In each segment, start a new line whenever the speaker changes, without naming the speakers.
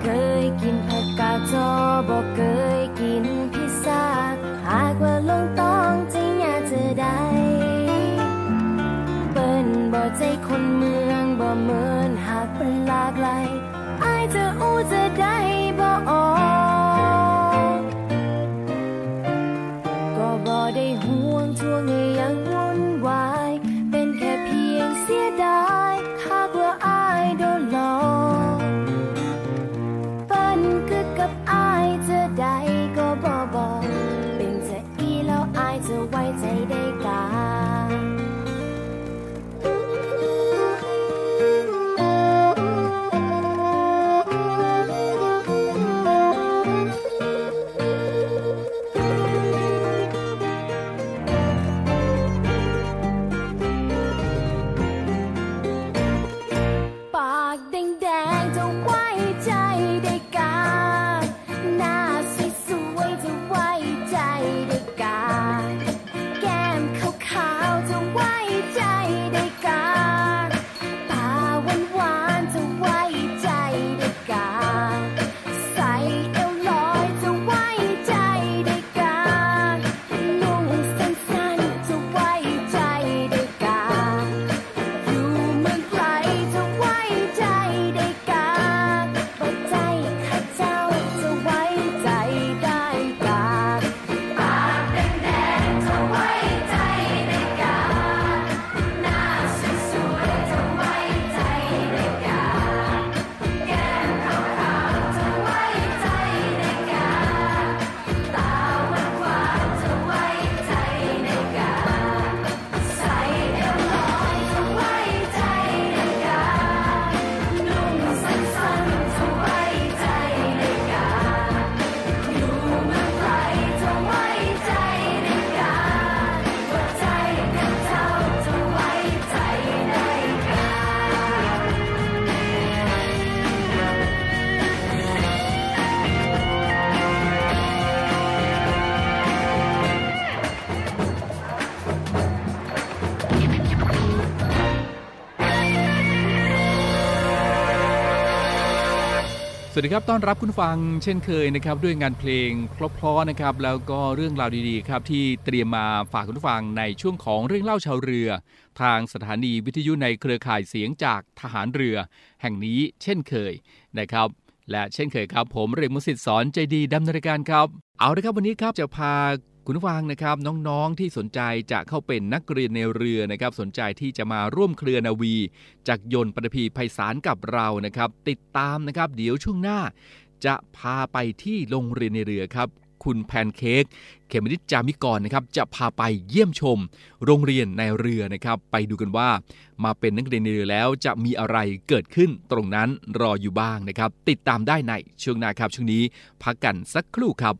เคยกินผักกาดจอบอกเคยกินพิซซ่า หากว่าลงต้องจริงอยากจะได้เปิ้นบ่ใจคนเมืองบ่เหมือนหากเป็นลากหลายอายจะอู้จะได้ วัสดี
ครับ ต้อนรับคุณฟังเช่นเคยนะครับด้วยงานเพลงเพราะๆนะครับแล้วก็เรื่องราวดีๆครับที่เตรียมมาฝากคุณฟังในช่วงของเรื่องเล่าชาวเรือ ทางสถานีวิทยุในเครือข่ายเสียงจากทหารเรือ แห่งนี้เช่นเคยนะครับ และเช่นเคยครับ ผมเรกมุสิตสอนใจดีดำเนินรายการครับ เอาละครับวันนี้ครับจะพา คุณฟังนะครับน้องๆที่สนใจจะเข้าเป็นนักเรียนในเรือนะครับ สนใจที่จะมาร่วมเครือนาวี จากยนต์ปฐพีไพศาลกับเรานะครับ ติดตามนะครับ เดี๋ยวช่วงหน้า จะพาไปที่โรงเรียนในเรือครับ คุณแพนเค้กเขมริดจามิกรนะครับ จะพาไปเยี่ยมชม โรงเรียนในเรือนะครับ ไปดูกันว่า มาเป็นนักเรียนในเรือแล้วจะมีอะไรเกิดขึ้นตรงนั้นรออยู่บ้างนะครับ ติดตามได้ในช่วงหน้าครับช่วงนี้พักกันสักครู่ครับ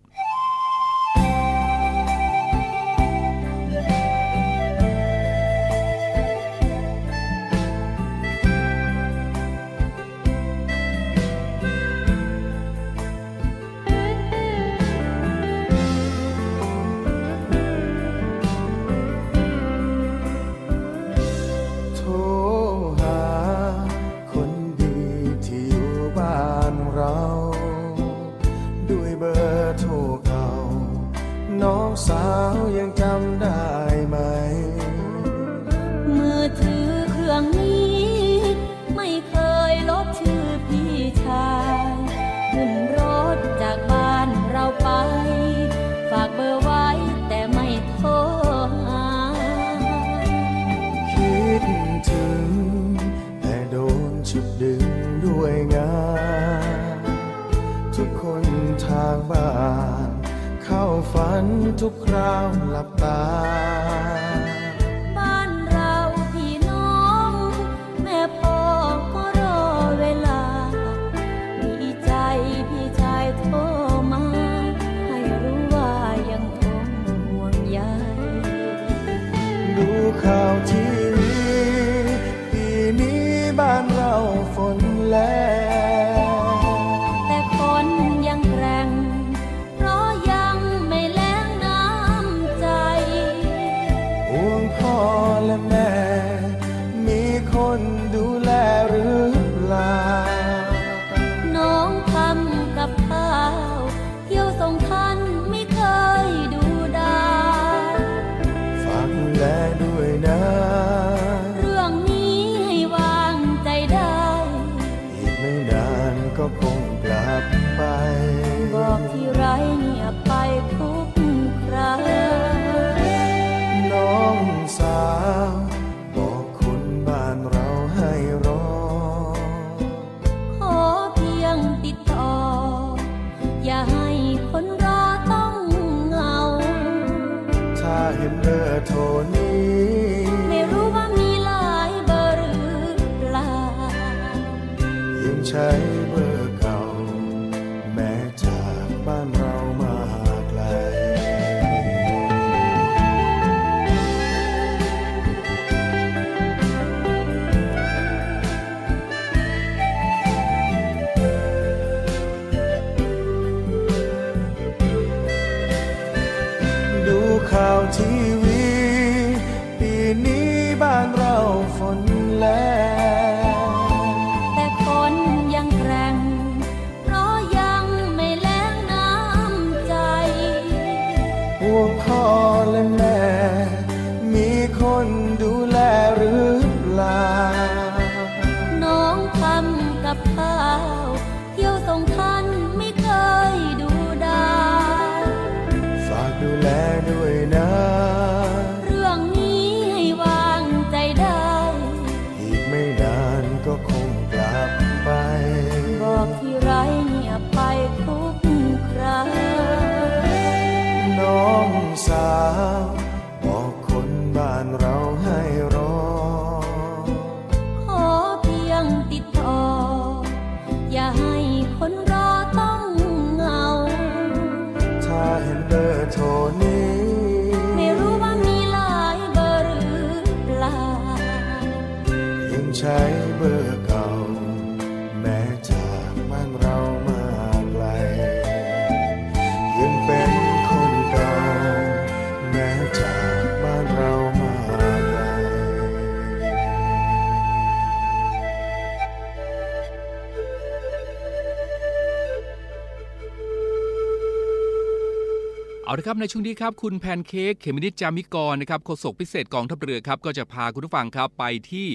ใน
ช่วง
นี้
ครั
บคุ
ณแพนเค้กเขมินิจจามิกรนะครับโฆษกพิเศษกองทัพเรือครับก็จะพาคุณผู้ฟังครับไปที่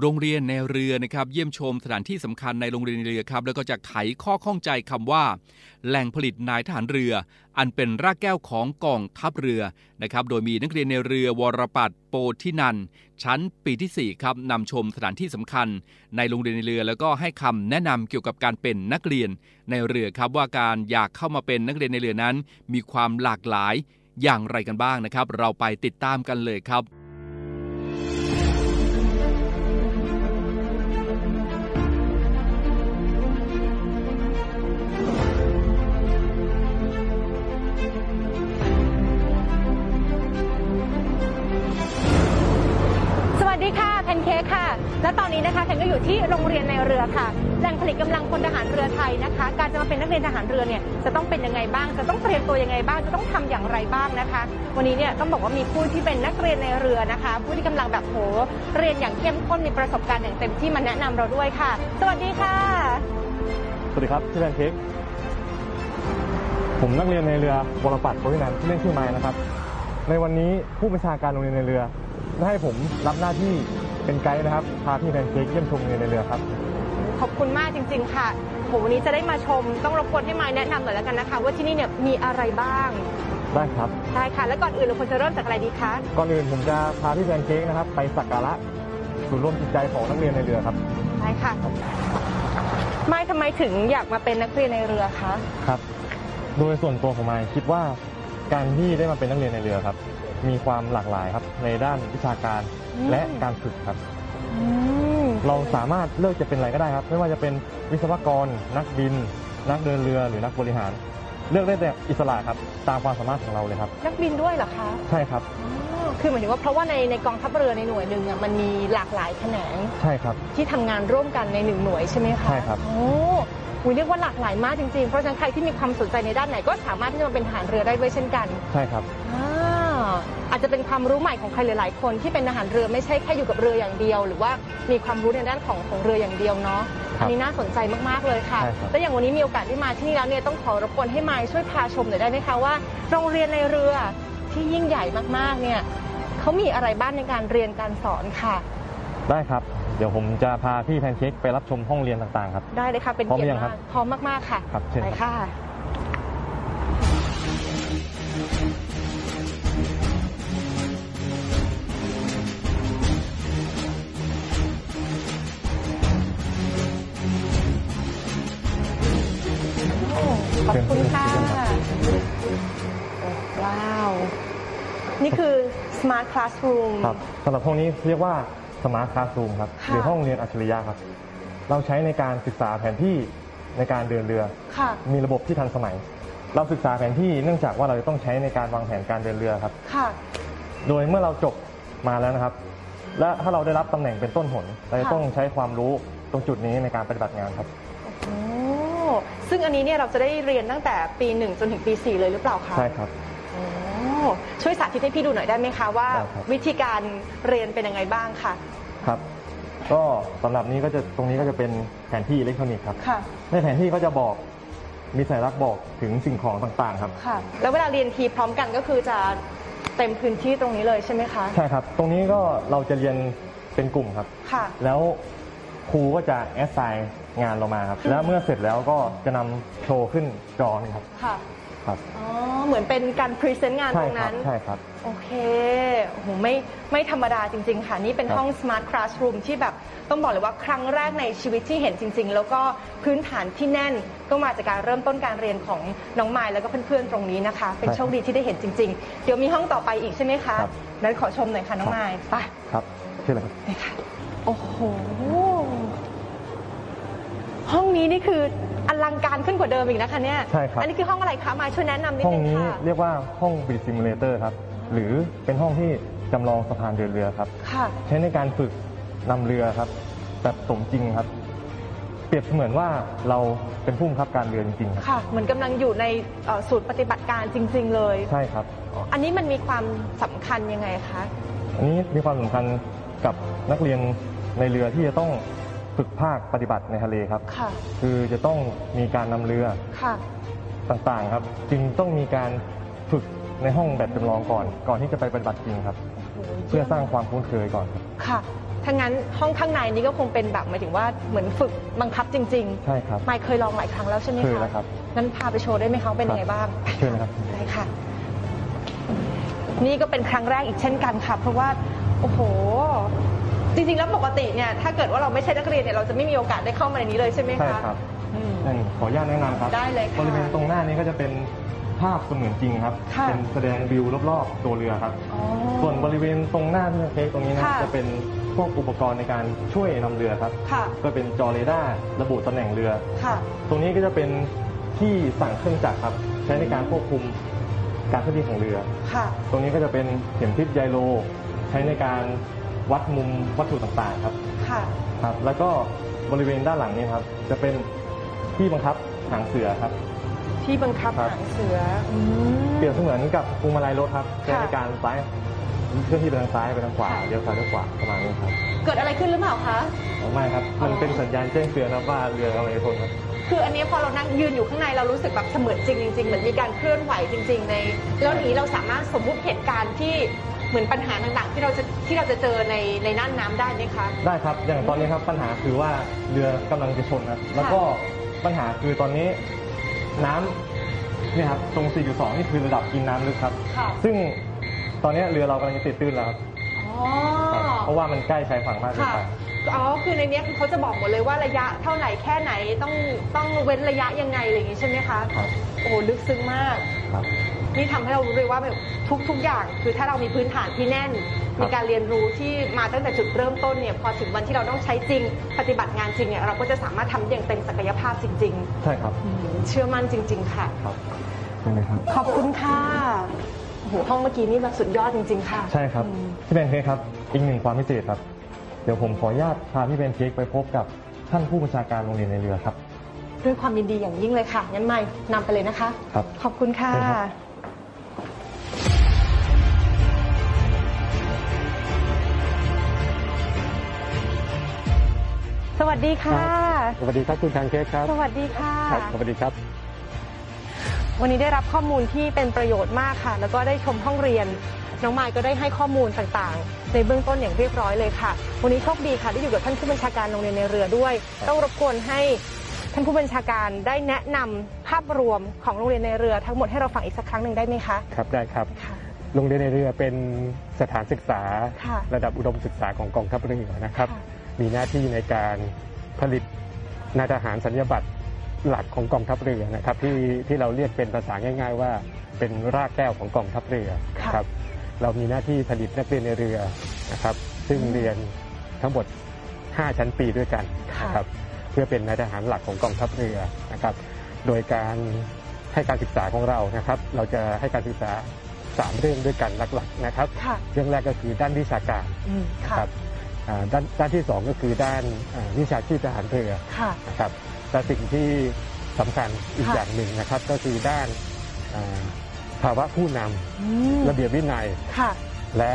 โรงเรียนในเรือนะครับเยี่ยมชมสถานที่สำคัญในโรงเรียนในเรือครับแล้วก็จะไขข้อข้องใจคำว่า แหล่งผลิตนายทหารเรือ อันเป็นรากแก้วของกองทัพเรือนะครับโดยมีนักเรียนในเรือวรปัตโปธินัน ชั้นปีที่ 4 ครับนำชมสถานที่สำคัญ ในโรงเรียนในเรือ แล้วก็ให้คำแนะนำเกี่ยวกับการเป็นนักเรียนในเรือครับว่าการอยากเข้ามาเป็นนักเรียนในเรือนั้น มีความหลากหลายอย่างไรกันบ้างนะครับ เราไปติดตามกันเลยครับ
ที่โรงเรียนในเรือค่ะแหล่งผลิตกำลังพลทหารเรือไทยนะคะ การจะมาเป็นนักเรียนทหารเรือเนี่ยจะต้องเป็นยังไงบ้าง จะต้องเตรียมตัวยังไงบ้าง จะต้องทำอย่างไรบ้างนะคะ วันนี้เนี่ยต้องบอกว่ามีผู้ที่เป็นนักเรียนในเรือนะคะ ผู้ที่กำลังแบบโหเรียนอย่างเข้มข้นมีประสบการณ์อย่างเต็มที่มาแนะนำเราด้วยค่ะ สวัสดีค่ะ
สวัสดีครับชื่อแพนเค้กผมนักเรียนในเรือวรปัตรโพธินันท์ที่อเล่นชื่อไม้นะครับ ในวันนี้ผู้บัญชาการโรงเรียนในเรือได้ให้ผมรับหน้าที่ เป็นไกด์นะครับ พาพี่แพนเค้กเยี่ยมชมโรงเรียนในเรือครับ
ขอบคุณมากจริง ๆ ค่ะโหวันนี้จะได้มาชม ต้องรบกวนให้ไม้แนะนำหน่อยแล้วกันนะคะ ว่าที่นี่เนี่ยมีอะไรบ้าง
ได้ครับ
ได้ค่ะ แล้วก่อนอื่นเราควรจะเริ่มจากอะไรดีคะ
ก่อนอื่นผมจะพาพี่แพนเค้กนะครับ ไปสักการะศูนย์รวมจิตใจของนักเรียนในเรือครับ
ได้ค่ะ ไม่ทำไมถึงอยากมาเป็นนักเรียนในเรือคะ
ครับ โดยส่วนตัวของไม้คิดว่าการที่ได้มาเป็นนักเรียนในเรือครับ มีความหลากหลายครับในด้านวิชาการ
อืม
และการฝึกครับ
อืม
เราสามารถเลือกจะเป็นอะไรก็ได้ครับ ไม่ว่าจะเป็นวิศวกร นักบิน นักเดินเรือหรือนักบริหาร เลือกได้แต่อิสระครับตามความสามารถของเราเลยครับ
นักบินด้วยเหรอคะ
ใช่ครับ
อ๋อคือหมายถึงว่าเพราะว่าในในกองทัพเรือในหน่วยหนึ่งอะมันมีหลากหลายแขนง
ใช่ครับ
ที่ทำงานร่วมกันในหนึ่งหน่วยใช่ไหมคะ
ใช่ครับ
โอ้อุ๊ยเรียกว่าหลากหลายมากจริงๆ เพราะฉะนั้นใครที่มีความสนใจในด้านไหนก็สามารถที่จะมาเป็นทหารเรือได้ด้วยเช่นกัน
ใช่ครับ
อ่า อาจจะเป็นความรู้ใหม่ของใครหลาย ๆ คนที่เป็นทหารเรือไม่ใช่แค่อยู่กับเรืออย่างเดียว หรือว่ามีความรู้ในด้านของของเรืออย่างเดียวเนาะ
ครับ
อันนี้น่าสนใจมาก ๆ เลยค่ะ
ใช่ครับ
และอย่างวันนี้มีโอกาสที่มาที่นี่แล้วเนี่ยต้องขอรบกวนให้มายช่วยพาชมหน่อยได้ไหมคะว่าโรงเรียนในเรือที่ยิ่งใหญ่มาก ๆ เนี่ยเขามีอะไรบ้างในการเรียนการสอนค่ะ
ได้ครับ เดี๋ยวผมจะพาพี่แพนเค้กไปรับชมห้องเรียนต่าง ๆ ครับ
ได้เลยค่ะ เป็น
พร้อม
เกียร
หรือยั
ติ
งครั
มา
บ
กพร้อมมาก ๆ ค่ะ
ครับเชิญ
ไป
ครับ
ค่ะ ขอบคุณค่ะโอ้ว้าว นี่คือ Smart Classroom
ครับสำหรับห้องนี้เรียกว่าสมาร์ทคลาสรูมครับ
ค่ะ
หรือห้องเรียนอัจฉริยะครับ เราใช้ในการศึกษาแผนที่ในการเดินเรือ
ค่ะ
มีระบบที่ทันสมัย เราศึกษาแผนที่เนื่องจากว่าเราจะต้องใช้ในการวางแผนการเดินเรือครับ
ค่ะ
โดยเมื่อเราจบมาแล้วนะครับ และถ้าเราได้รับตำแหน่งเป็นต้นหนเราจะ
ค่ะ
ต้องใช้ความรู้ตรงจุดนี้ในการปฏิบัติงานครับ
โอ้ ซึ่งอันนี้เนี่ยเราจะได้เรียนตั้งแต่ปีหนึ่งจนถึงปีสี่เลยหรือเปล่าคะ
ใช่ครับ
โอ้ช่วยสาธิตให้พี่ดูหน่อยได้ไหมคะว่า
ได้ครับ
วิธีการเรียนเป็นยังไงบ้างค่ะ
ครับ ก็สำหรับนี้ก็จะตรงนี้ก็จะเป็นแผนที่อิเล็กทรอนิกส์ครับ
ค่ะ
ในแผนที่ก็จะบอกมีสัญลักษณ์บอกถึงสิ่งของต่างๆครับ
ค่ะ แล้วเวลาเรียนทีพร้อมกันก็คือจะเต็มพื้นที่ตรงนี้เลยใช่ไหมคะ
ใช่ครับ ตรงนี้ก็เราจะเรียนเป็นกลุ่มครับ
ค่ะ
แล้ว ครูก็จะแอสไซน์งานเรามาครับ
อืม
แล้วเมื่อเสร็จแล้วก็จะนำโชว์ขึ้นจอนี่ครับ
ค่ะ
ครับ
อ๋อเหมือนเป็นการพรีเซนต์งานต
ใช่
รง
ครั
นั้น
ใช่ครับ
โอเคโอ้โหไม่ไม่ธรรมดาจริง ๆ ค่ะ นี่เป็น
ครับ
ห้อง Smart Classroom ที่แบบต้องบอกเลยว่าครั้งแรกในชีวิตที่เห็นจริง ๆ แล้วก็พื้นฐานที่แน่นก็มาจากการเริ่มต้นการเรียนของน้องไมล์แล้วก็เพื่อนๆตรงนี้นะคะ เป็นโชคดีที่ได้เห็นจริง ๆ เดี๋ยวมีห้องต่อไปอีกใช่ไหมคะ
ครับ
นั้นขอชมหน่อยค่ะน้องไมล์ไป
ครับชื่ออะไรครับ
ไปค่ะโอ้โห ห้องนี้นี่คืออลังการขึ้นกว่าเดิมอีกนะคะเนี่ย
ใช่ครับ
อันนี้คือห้องอะไรคะมายช่วยแนะนำนิด
ห้อง
นึง
นี้
ค่ะ
เรียกว่าห้องบิดซิมูเลเตอร์ครับ หรือเป็นห้องที่จำลองสะพานเดินเรือครับ
ค่ะ
ใช้ในการฝึกนำเรือครับแบบสมจริงครับ เปรียบเสมือนว่าเราเป็นผู้บังคับการเรือจริงๆครับ
ค่ะ เหมือนกำลังอยู่ในเอ่อศูนย์ปฏิบัติการจริง ๆ เลย
ใช่ครับ
อันนี้มันมีความสำคัญยังไงคะ
อันนี้มีความสำคัญกับนักเรียนในเรือที่จะต้อง ฝึกภาคปฏิบัติในทะเลครับ
ค่ะ
คือจะต้องมีการนำเรือ
ค่ะ
ต่างๆครับ จึงต้องมีการฝึกในห้องแบบจำลองก่อน ก่อนที่จะไปปฏิบัติจริงครับ
โอ้โห
เพื่อสร้างความคุ้นเคยก่อนครับ
ค่ะถ้างั้นห้องข้างในนี้ก็คงเป็นแบบหมายถึงว่าเหมือนฝึกบังคับจริง
ใช่ครับ
ๆไม่เคยลองหลายครั้งแล้วใช่ไหมคะ
เคยแล้วครับ
งั้นพาไปโชว์ได้ไหมคะว่าเป็นยังไงบ้าง
เชิญนะครับ
ได้ค่ะ นี่ก็เป็นครั้งแรกอีกเช่นกันค่ะ เพราะว่า โอ้โห จริงๆแล้วปกติเนี่ยถ้าเกิดว่าเราไม่ใช่นักเรียนเนี่ยเราจะไม่มีโอกาสได้เข้ามาในนี้เลยใช่ไหมคะ
ใช่ครับ
อืม
นั่นขออนุญาตแนะนำครับ
ได้เลยค่ะ
บริเวณตรงหน้านี้ก็จะเป็นภาพเสมือนจริงครับ
ค่ะ
เป็นแสดงวิวรอบๆตัวเรือครับ
อ๋อ
ส่วนบริเวณตรงหน้าที่เค้กตรงนี้นะ
ค่ะ
จะเป็นพวกอุปกรณ์ในการช่วยนำเรือครับ
ค่ะ
ก็เป็นจอเรดาร์ระบุตำแหน่งเรือ
ค่ะ
ตรงนี้ก็จะเป็นที่สั่งเครื่องจักรครับ ใช้ในการควบคุมการเคลื่อนที่ของเรือ
ค่ะ
ตรงนี้ก็จะเป็นเข็มทิศไยโล ใช้ในการ วัดมุมวัตถุต่างๆครับ
ค่ะ
ครับ แล้วก็บริเวณด้านหลังนี้ครับ จะเป็นที่บังคับหางเสือครับ
ที่บังคับ
ครับ
หางเสืออืม
เปรียบเสมือนกับพวงมาลัยรถครับใช้
ค่ะ
ในการซ้ายเคลื่อนที่ไปทางซ้ายไปทางขวา
ค่ะ
เลี้ยวซ้ายเลี้ยวขวาประมาณนี้ครับ
เกิดอะไรขึ้นหรือเปล่าคะ
ไม่ครับมันเป็นสัญญาณแจ้งเตือนครับว่าเรือกำลังจะชนครับ
คืออันนี้พอเรานั่งยืนอยู่ข้างในเรารู้สึกแบบเสมือนจริงจริงๆเหมือนมีการเคลื่อนไหวจริง ๆ ใน แล้วนี้เราสามารถสมมุติเหตุการณ์ที่ เหมือนปัญหาต่างๆ ที่เราจะที่เราจะเจอในในน่านน้ำได้ไหมคะ
ได้ครับ อย่างตอนนี้ครับปัญหาคือว่าเรือกำลังจะชนครับ แล้วก็ปัญหาคือตอนนี้น้ำเนี่ยครับตรง 4.2 นี่คือระดับกินน้ำลึกครับ
ค่ะ
ซึ่งตอนนี้เรือเรากำลังจะติดตื้นแล้วครับ
อ๋อ
ครับเพราะว่ามันใกล้ชายฝั่งมากเกิน
ค่ะ
ไป
อ๋อ คือในเนี้ยคือเขาจะบอกหมดเลยว่าระยะเท่าไหนแค่ไหนต้องต้องเว้นระยะยังไงอะไรอย่างงี้ใช่ไหมคะ
ครับ
โอ้โหลึกซึ้งมาก
ครับ
นี่ทำให้เรารู้เลยว่าแบบทุก ๆ อย่าง คือถ้าเรามีพื้นฐานที่แน่น มีการเรียนรู้ที่มาตั้งแต่จุดเริ่มต้นเนี่ยพอถึงวันที่เราต้องใช้จริง ปฏิบัติงานจริงเนี่ยเราก็จะสามารถทำอย่างเต็มศักยภาพจริง
ใช่ครับ
ๆอืมเชื่อมั่นจริง ๆ ค่ะ
ครับใช่ไหมครับ
ขอบคุณค่ะโอ้โหห้องเมื่อกี้นี่แบบสุดยอดจริง ๆ ค่ะ
ใช่ครับ
อืม
พี่แพนเค้กครับอีกหนึ่งความพิเศษครับ เดี๋ยวผมขออนุญาตพาพี่แพนเค้กไปพบกับท่านผู้บัญชาการโรงเรียนในเรือครับ
ด้วยความยินดีอย่างยิ่งเลยค่ะ งั้นไม่นำไปเลยนะคะ
ครับ
ขอบคุณค่ะ
เชิญครับ
สวัสดีค่ะ
สวัสดีครับคุณแพนเค้กครับ
สวัสดีค่ะ
ครับสวัสดีครับ
วันนี้ได้รับข้อมูลที่เป็นประโยชน์มากค่ะ แล้วก็ได้ชมห้องเรียน น้องไมค์ก็ได้ให้ข้อมูลต่างๆ ในเบื้องต้นอย่างเรียบร้อยเลยค่ะ วันนี้โชคดีค่ะที่อยู่กับท่านผู้บัญชาการโรงเรียนในเรือด้วย ต้องรบกวนให้ท่านผู้บัญชาการได้แนะนำภาพรวมของโรงเรียนในเรือทั้งหมดให้เราฟังอีกสักครั้งหนึ่งได้ไหมคะ
ครับได้ครับ
ค่ะ
โรงเรียนในเรือเป็นสถานศึกษา
ค่ะ
ระดับอุดมศึกษาของกองทัพเรือนะครับ
ค่ะ
มีหน้าที่ในการผลิตนายทหารสัญญาบัตรหลักของกองทัพเรือนะครับที่ที่เราเรียกเป็นภาษาง่าย ๆ ว่าเป็นรากแก้วของกองทัพเรือนะครับเรามีหน้าที่ผลิตนักเรียนในเรือนะครับ ซึ่งเรียนทั้งหมด 5 ชั้นปีด้วยกัน
ค่ะ
นะครับเพื่อเป็นนายทหารหลักของกองทัพเรือนะครับ โดยการให้การศึกษาของเรานะครับ เราจะให้การศึกษาสามเรื่องด้วยกันหลักๆนะครับ
ค่ะ
เรื่องแรกก็คือด้านวิชาการ
อืม
นะ
ค่ะ
ครับอ่า ด้านด้านที่สองก็คือด้านอ่าวิชาชีพทหารเรือ
ค่ะ
นะครับและสิ่งที่สำคัญอีก
ค่ะ
อย่างหนึ่งนะครับ ก็คือด้านอ่าภาวะผู้นำ
อืม
ระเบียบวินัย
ค่ะ
และ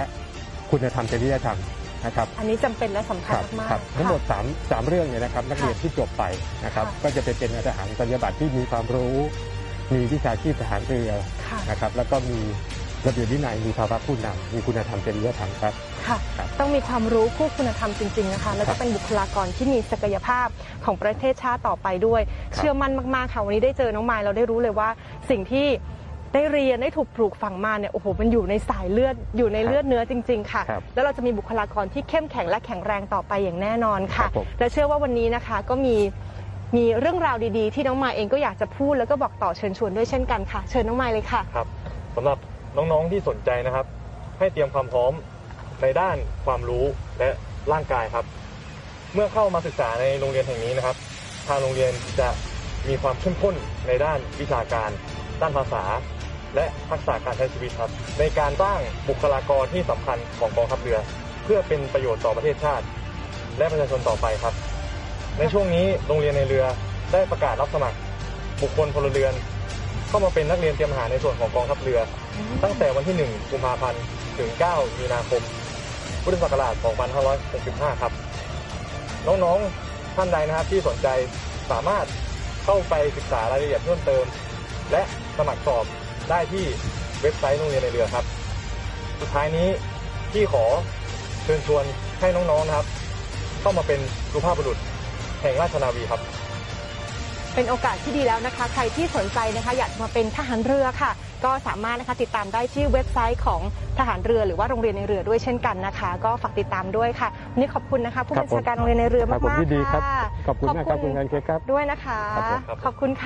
คุณธรรมจริยธรรมนะครับ
อันนี้จำเป็นและสำคัญ
ครับ
มาก
ครับ
ๆ
ทั้งหมด
ค่ะ
3 3เรื่องเนี่ยนะครับ นักเรียนที่จบไปนะครับ
ค่ะ
ก็จะไปเป็นนายทหารสัญญาบัตรที่มีความรู้ มีวิชาชีพทหารเรือ
ค่ะ
นะครับ แล้วก็มี ระเบียบวินัยมีภาวะผู้นำมีคุณธรรมจริยธรรมครับ
ค่ะ
ครับ
ต้องมีความรู้คู่คุณธรรมจริง ๆ นะคะ แล้ว
ครั
ก็
บ
เป็นบุคลากรที่มีศักยภาพของประเทศชาติต่อไปด้วย
ครับ
เชื่อมั่นมาก ๆ ค่ะวันนี้ได้เจอน้องไมล์เราได้รู้เลยว่าสิ่งที่ได้เรียนได้ถูกปลูกฝังมาเนี่ยโอ้โหมันอยู่ในสายเลือดอยู่ในเลือดเนื้อจริง ๆ ค่ะ
ครับ
แล้วเราจะมีบุคลากรที่เข้มแข็งและแข็งแรงต่อไปอย่างแน่นอนค่ะ
ครับผม
และเชื่อว่าวันนี้นะคะก็มีมีเรื่องราวดีๆ ที่น้องไมล์เองก็อยากจะพูดแล้วก็บอกต่อเชิญชวนด้วยเช่นกันค่ะ เชิญน้องไมล์เลยค่ะ
ครับสำหรับ น้องๆที่สนใจนะครับ ให้เตรียมความพร้อมในด้านความรู้และร่างกายครับ เมื่อเข้ามาศึกษาในโรงเรียนแห่งนี้นะครับ ทางโรงเรียนจะมีความเข้มข้นในด้านวิชาการ ด้านภาษา และทักษะการใช้ชีวิตครับ ในการสร้างบุคลากรที่สำคัญของกองทัพเรือ เพื่อเป็นประโยชน์ต่อประเทศชาติ และประชาชนต่อไปครับ ในช่วงนี้โรงเรียนในเรือได้ประกาศรับสมัครบุคคลพลเรือน เข้ามาเป็นนักเรียนเตรียมทหารในส่วนของกองทัพเรือ ตั้งแต่วันที่ 1 กุมภาพันธ์ถึง 9 มีนาคม พุทธศักราช 2565 ครับ น้องๆ ท่านใดนะครับที่สนใจสามารถเข้าไปศึกษารายละเอียดเพิ่มเติม และสมัครสอบได้ที่เว็บไซต์โรงเรียนในเรือครับ สุดท้ายนี้ที่ขอเชิญชวนให้น้องๆนะครับ เข้ามาเป็นสุภาพบุรุษแห่งราชนาวีครับ
เป็นโอกาสที่ดีแล้วนะคะ ใครที่สนใจนะคะอยากมาเป็นทหารเรือค่ะ ก็สามารถนะคะติดตามได้ที่เว็บไซต์ของทหารเรือ หรือว่าโรงเรียนในเรือด้วยเช่นกันนะคะ ก็ฝากติดตามด้วยค่ะวันนี้ขอบคุณนะคะ ผู้
ครับ
บัญชาการโรงเรียนในเรือ
ครั
มาก
บผม
ๆ
ยินดีครับ
ค่ะ
ขอบคุณมากครับคุณงานเค้กครับ
ด้วยนะคะ
ครับผมค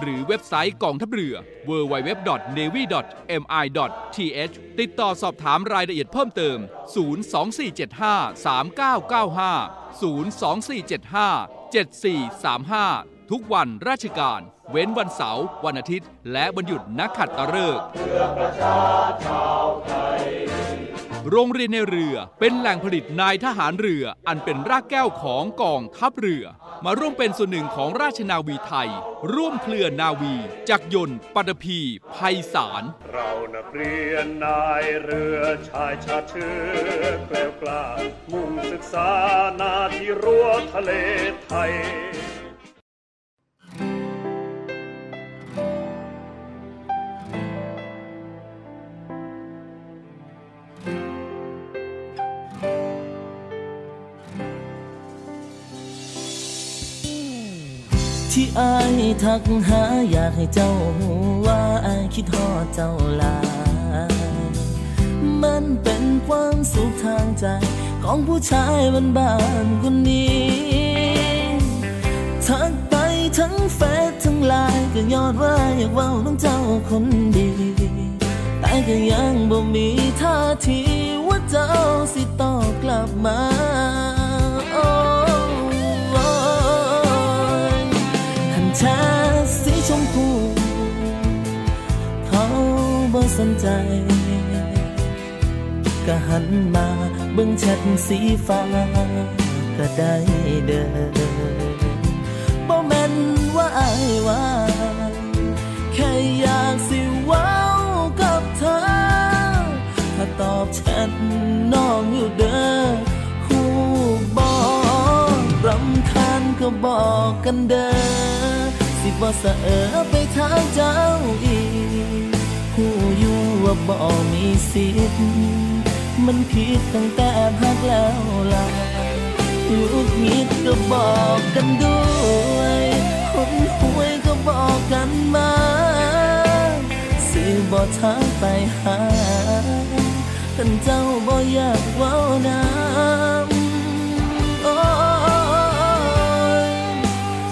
หรือเว็บไซต์กองทัพเรือ www.navy.mi.th ติดต่อสอบถามรายละเอียดเพิ่มเติม 024753995 024757435 ทุกวันราชการ เว้นวันเสาร์ วันอาทิตย์ และวันหยุดนักขัตฤกษ์ โรงเรียนในเรือเป็นแหล่งผลิตนายทหารเรืออันเป็นรากแก้วของกองทัพเรือ มาร่วมเป็นส่วนหนึ่งของราชนาวีไทย ร่วมเคลื่อนนาวี จักรยนต์ปัตภีภัยสาร
เรานักเรียนนายเรือชายชาเชื้อแกล้วกล้ามุ่งศึกษานาที่รั้วทะเลไทย
ทักหาอยากให้เจ้าหูว่าอาคิดทอดเจ้าลายมันเป็นความสุขทางใจ ของผู้ชายบ้านบ้านๆคนนี้ ทักไปทั้งเฟซทั้งไลน์ก็ยอดว่าอยากเว่าน้องเจ้าคนดี แต่ก็ยังบ่มีท่าทีว่าเจ้าสิตอบกลับมา ใจ ก็หันมาเบิ่งแชทสีฟ้า ก็ได้เด้อบ่แม่นว่าอายว่า แค่อยากสิเว้ากับเธอ ถ้าตอบแชทน้องอยู่เด้อหูบอกรำคาญก็บอกกันเด้อสิบ่สะเออไปทางเจ้าอีก หูอยู่ว่าบ่มีสิทธิ์มันผิดตั้งแต่พักแล้วล่ะหงุดหงิดก็บอกกันด้วยคนหวยก็บอกกันมาสิบ่ทักไปหากันเจ้าบ่อยากว้าน้ำโอ้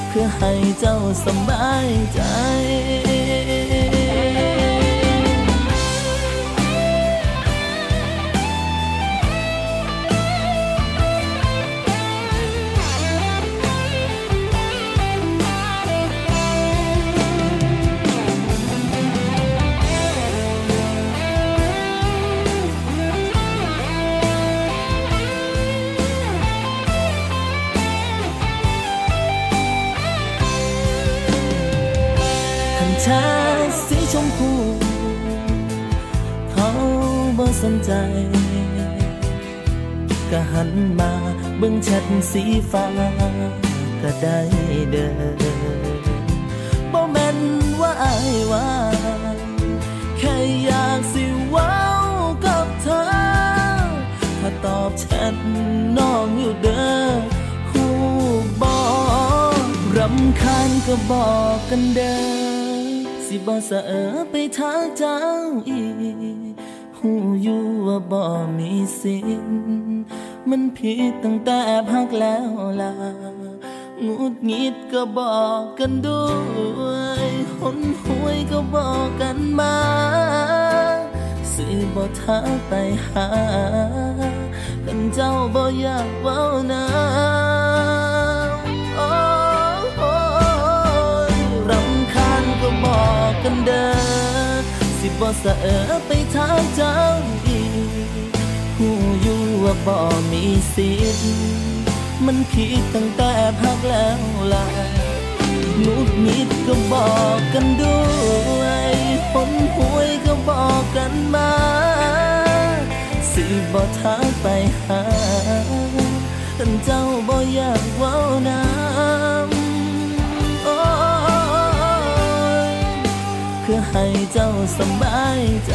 เพื่อให้เจ้าสบายใจ บิ่งแชทสีฟ้าก็ได้เด้อบ่แม่นว่าอายว่าแค่อยากสิเว้ากับเธอ ถ้าตอบแชทน้องอยู่เด้อหูบอกรำคาญก็บอกกันเด้อสิบ่สะเออไปทางเจ้าอีกหูอยู่ว่าบ่มีสิทธิ์ มันผิดตั้งแต่พักแล้วล่ะงุดงิดก็บอกกันด้วยคนหวยก็บอกกันมาสิบ่ทักไปหา กันเจ้าบ่อยากเว้าน้ำโอ้โอ้ยรำคาญก็บอกกันเด้อสิบ่สะเออไปทางเจ้าอีก หูอยู่ว่าบ่มีสิทธิ์มันผิดตั้งแต่พักแล้วล่ะหงุดหงิดก็บอกกันด้วยคนหวยก็บอกกันมา สิบ่ทักไปหากันเจ้าบ่อยากเว้าน้ำโอ้เพื่อให้เจ้าสบายใจ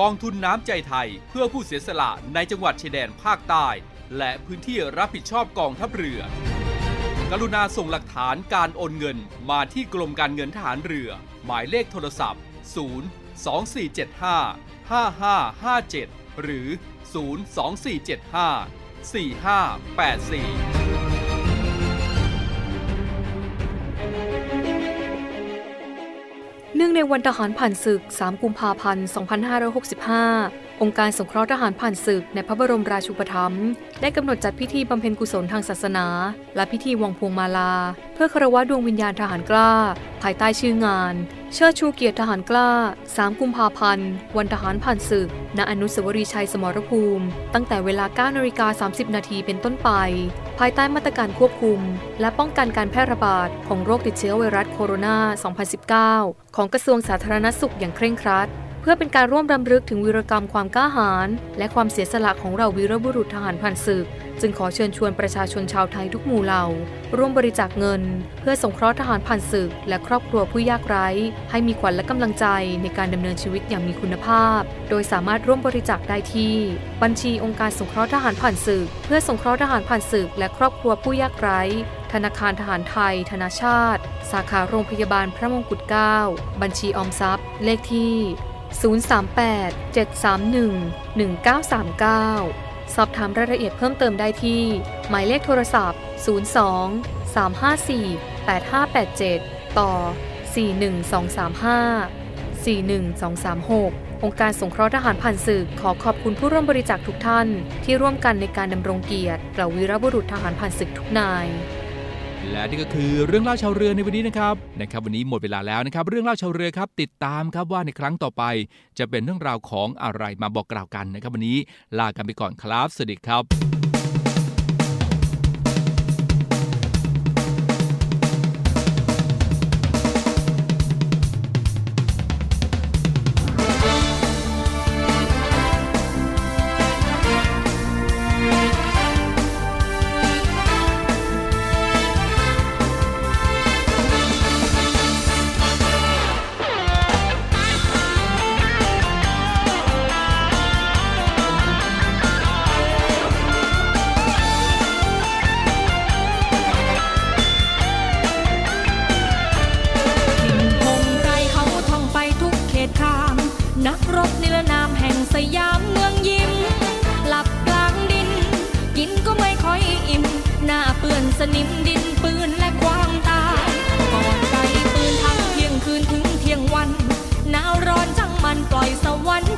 กองทุนน้ำใจไทยเพื่อผู้เสียสละในจังหวัดชายแดนภาคใต้ และพื้นที่รับผิดชอบกองทัพเรือ กรุณาส่งหลักฐานการโอนเงินมาที่กรมการเงินทหารเรือ หมายเลขโทรศัพท์ 0 2475 5557 หรือ 02475 4584
เนื่องในวันทหารผ่านศึก 3 กุมภาพันธ์ 2565 องค์การสงเคราะห์ทหารผ่านศึกในพระบรมราชูปถัมภ์ได้กำหนดจัดพิธีบำเพ็ญกุศลทางศาสนา และพิธีวางพวงมาลา เพื่อคารวะดวงวิญญาณทหารกล้า ภายใต้ชื่องาน เชิดชูเกียรติทหารกล้า 3 กุมภาพันธ์ วันทหารผ่านศึก ณ อนุสาวรีย์ชัยสมรภูมิ ตั้งแต่เวลา9นาฬิกา30 นาทีเป็นต้นไป ภายใต้มาตรการควบคุม และป้องกันการแพร่ระบาดของโรคติดเชื้อไวรัสโคโรนา 2019 ของกระทรวงสาธารณสุขอย่างเคร่งครัด เพื่อเป็นการร่วมรำลึกถึงวีรกรรมความกล้าหาญและความเสียสละของเราวีรบุรุษทหารผ่านศึก จึงขอเชิญชวนประชาชนชาวไทยทุกหมู่เหล่า ร่วมบริจาคเงิน เพื่อสงเคราะห์ทหารผ่านศึก และครอบครัวผู้ยากไร้ ให้มีขวัญและกำลังใจในการดำเนินชีวิตอย่างมีคุณภาพ โดยสามารถร่วมบริจาคได้ที่ บัญชีองค์การสงเคราะห์ทหารผ่านศึก เพื่อสงเคราะห์ทหารผ่านศึก และครอบครัวผู้ยากไร้ธนาคารทหารไทย ธนาชาติ สาขาโรงพยาบาลพระมงกุฎเกล้าบัญชีออมทรัพย์ เลขที่ 038 731 1939 สอบถามรายละเอียดเพิ่มเติมได้ที่ หมายเลขโทรศัพท์ 02 354 8587 ต่อ 41235 41236 องค์การสงเคราะห์ทหารผ่านศึก ขอขอบคุณผู้ร่วมบริจาคทุกท่าน ที่ร่วมกันในการดำรงเกียรติเหล่าวีรบุรุษทหารผ่านศึกทุกนาย
และนี่ก็คือเรื่องเล่าชาวเรือในวันนี้นะครับนะครับ วันนี้หมดเวลาแล้วนะครับ เรื่องเล่าชาวเรือครับติดตามครับว่าในครั้งต่อไป จะเป็นเรื่องราวของอะไรมาบอกกล่าวกันนะครับ วันนี้ลากันไปก่อนครับสวัสดีครับ
นามแห่งสยามเมืองยิ้ม หลับกลางดิน กินก็ไม่ค่อยอิ่ม หน้าเปื้อนสนิมดินปืนและความตายก่อนไกลปืนทั้งเพียงคืนถึงเที่ยงวัน หนาวร้อนจังมันปล่อยสวรรค์